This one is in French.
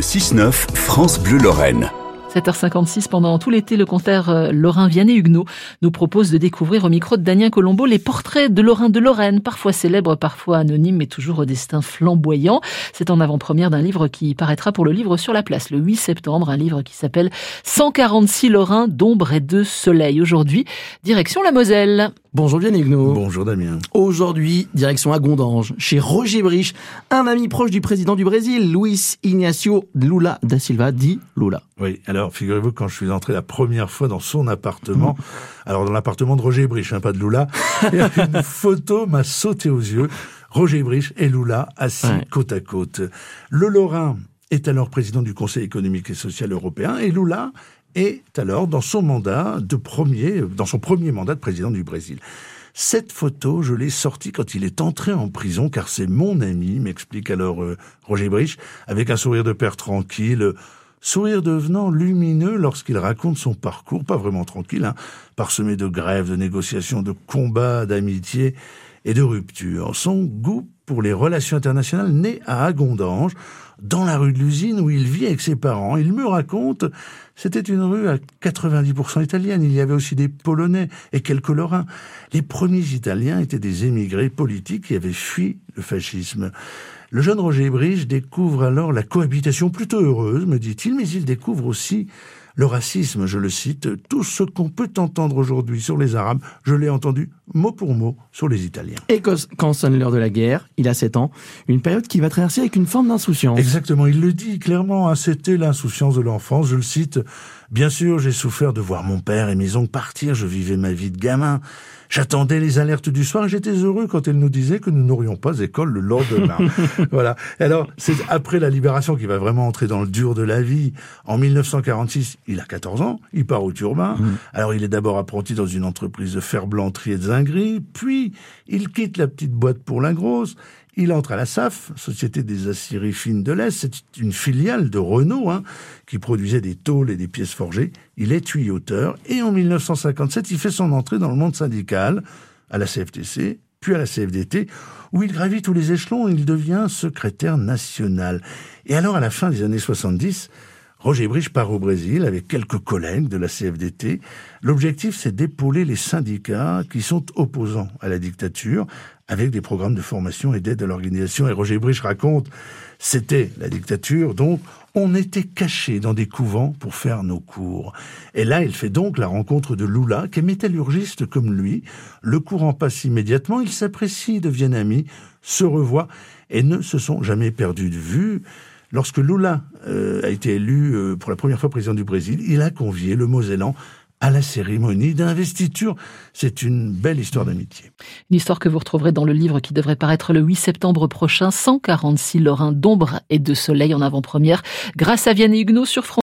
Le 6-9, France Bleu Lorraine. 7h56, pendant tout l'été, le concert euh, Lorrain Vianney Huguenot nous propose de découvrir au micro de Damien Colombo les portraits de Lorrain de Lorraine, parfois célèbres, parfois anonymes, mais toujours au destin flamboyant. C'est en avant-première d'un livre qui paraîtra pour le livre sur la place le 8 septembre, un livre qui s'appelle 146 Lorrains d'ombre et de soleil. Aujourd'hui, direction la Moselle. Bonjour bien Huguenot. Bonjour Damien. Aujourd'hui, direction à Gondange, chez Roger Brich, un ami proche du président du Brésil, Luis Ignacio Lula da Silva, dit Lula. Oui, alors figurez-vous quand je suis entré la première fois dans son appartement, alors dans l'appartement de Roger Brich, hein, pas de Lula, une photo m'a sauté aux yeux. Roger Brich et Lula assis côte à côte. Le Lorrain est alors président du Conseil économique et social européen et Lula est alors dans son mandat de premier, dans son premier mandat de président du Brésil. Cette photo, je l'ai sortie quand il est entré en prison, car c'est mon ami, m'explique alors euh, Roger Brich, avec un sourire de père tranquille, sourire devenant lumineux lorsqu'il raconte son parcours, pas vraiment tranquille, hein, parsemé de grèves, de négociations, de combats, d'amitié et de ruptures. Son goût pour les relations internationales naît à Agondange, dans la rue de l'usine où il vit avec ses parents. Il me raconte, c'était une rue à 90% italienne. Il y avait aussi des Polonais et quelques Lorrains. Les premiers Italiens étaient des émigrés politiques qui avaient fui le fascisme. Le jeune Roger Brige découvre alors la cohabitation plutôt heureuse, me dit-il, mais il découvre aussi le racisme, je le cite, tout ce qu'on peut entendre aujourd'hui sur les Arabes, je l'ai entendu mot pour mot sur les Italiens. Et quand sonne l'heure de la guerre, il a 7 ans, une période qui va traverser avec une forme d'insouciance. Exactement, il le dit clairement, hein, c'était l'insouciance de l'enfance, je le cite, Bien sûr, j'ai souffert de voir mon père et mes oncles partir, je vivais ma vie de gamin. J'attendais les alertes du soir et j'étais heureux quand elle nous disait que nous n'aurions pas école le lendemain. voilà. Alors, c'est après la libération qu'il va vraiment entrer dans le dur de la vie. En 1946, il a 14 ans, il part au Turbin. Mmh. Alors, il est d'abord apprenti dans une entreprise de ferblanterie et de zinguerie, puis il quitte la petite boîte pour la grosse. Il entre à la SAF, Société des aciéries fines de l'Est. C'est une filiale de Renault hein, qui produisait des tôles et des pièces forgées. Il est tuyauteur et en 1957, il fait son entrée dans le monde syndical à la CFTC, puis à la CFDT, où il gravit tous les échelons et il devient secrétaire national. Et alors, à la fin des années 70, Roger Brich part au Brésil avec quelques collègues de la CFDT. L'objectif, c'est d'épauler les syndicats qui sont opposants à la dictature avec des programmes de formation et d'aide à l'organisation. Et Roger Brich raconte, c'était la dictature, donc on était cachés dans des couvents pour faire nos cours. Et là, il fait donc la rencontre de Lula, qui est métallurgiste comme lui. Le courant passe immédiatement, ils s'apprécient, deviennent amis, se revoient et ne se sont jamais perdus de vue. Lorsque Lula euh, a été élu euh, pour la première fois président du Brésil, il a convié le Mosellan à la cérémonie d'investiture. C'est une belle histoire d'amitié. Une histoire que vous retrouverez dans le livre qui devrait paraître le 8 septembre prochain, 146 Lorrains d'ombre et de soleil en avant-première, grâce à Vianney Huguenot sur France.